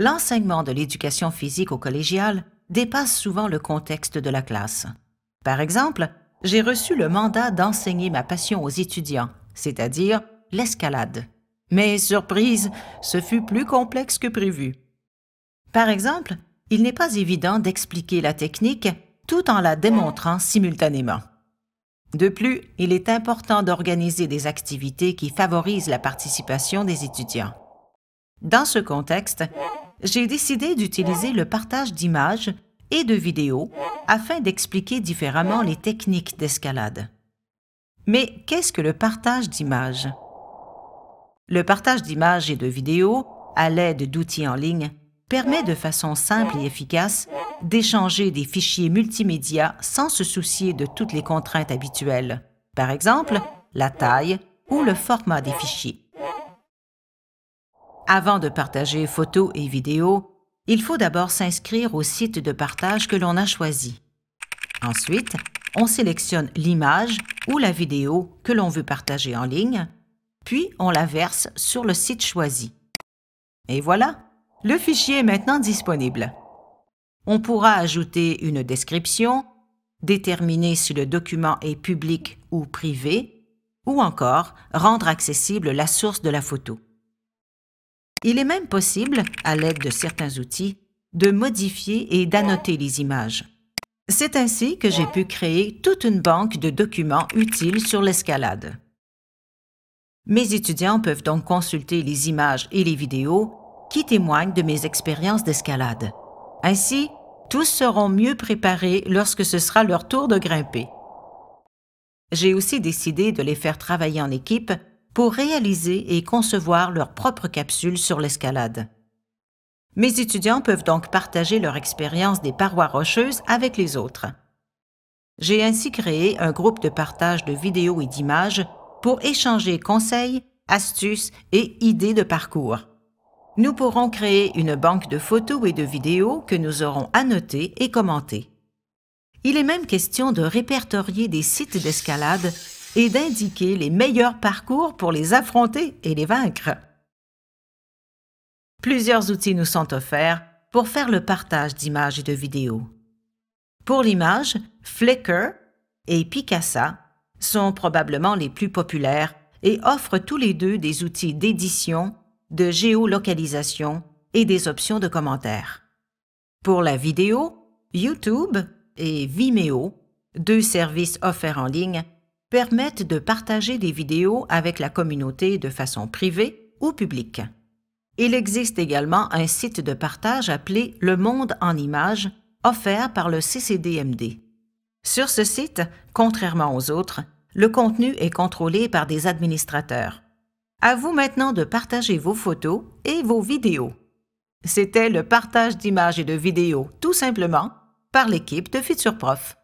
l'enseignement de l'éducation physique au collégial dépasse souvent le contexte de la classe. Par exemple, j'ai reçu le mandat d'enseigner ma passion aux étudiants, c'est-à-dire l'escalade. Mais surprise, ce fut plus complexe que prévu. Par exemple, il n'est pas évident d'expliquer la technique tout en la démontrant simultanément. De plus, il est important d'organiser des activités qui favorisent la participation des étudiants. Dans ce contexte, j'ai décidé d'utiliser le partage d'images et de vidéos afin d'expliquer différemment les techniques d'escalade. Mais qu'est-ce que le partage d'images? Le partage d'images et de vidéos, à l'aide d'outils en ligne, permet de façon simple et efficace d'échanger des fichiers multimédia sans se soucier de toutes les contraintes habituelles, par exemple la taille ou le format des fichiers. Avant de partager photos et vidéos, il faut d'abord s'inscrire au site de partage que l'on a choisi. Ensuite, on sélectionne l'image ou la vidéo que l'on veut partager en ligne, puis on la verse sur le site choisi. Et voilà, le fichier est maintenant disponible. On pourra ajouter une description, déterminer si le document est public ou privé, ou encore rendre accessible la source de la photo. Il est même possible, à l'aide de certains outils, de modifier et d'annoter les images. C'est ainsi que j'ai pu créer toute une banque de documents utiles sur l'escalade. Mes étudiants peuvent donc consulter les images et les vidéos qui témoignent de mes expériences d'escalade. Ainsi, tous seront mieux préparés lorsque ce sera leur tour de grimper. J'ai aussi décidé de les faire travailler en équipe pour réaliser et concevoir leurs propres capsules sur l'escalade. Mes étudiants peuvent donc partager leur expérience des parois rocheuses avec les autres. J'ai ainsi créé un groupe de partage de vidéos et d'images pour échanger conseils, astuces et idées de parcours. Nous pourrons créer une banque de photos et de vidéos que nous aurons annotées et commentées. Il est même question de répertorier des sites d'escalade et d'indiquer les meilleurs parcours pour les affronter et les vaincre. Plusieurs outils nous sont offerts pour faire le partage d'images et de vidéos. Pour l'image, Flickr et Picasa sont probablement les plus populaires et offrent tous les deux des outils d'édition, de géolocalisation et des options de commentaires. Pour la vidéo, YouTube et Vimeo, deux services offerts en ligne, permettent de partager des vidéos avec la communauté de façon privée ou publique. Il existe également un site de partage appelé Le Monde en images, offert par le CCDMD. Sur ce site, contrairement aux autres, le contenu est contrôlé par des administrateurs. À vous maintenant de partager vos photos et vos vidéos. C'était le partage d'images et de vidéos, tout simplement, par l'équipe de Future Prof.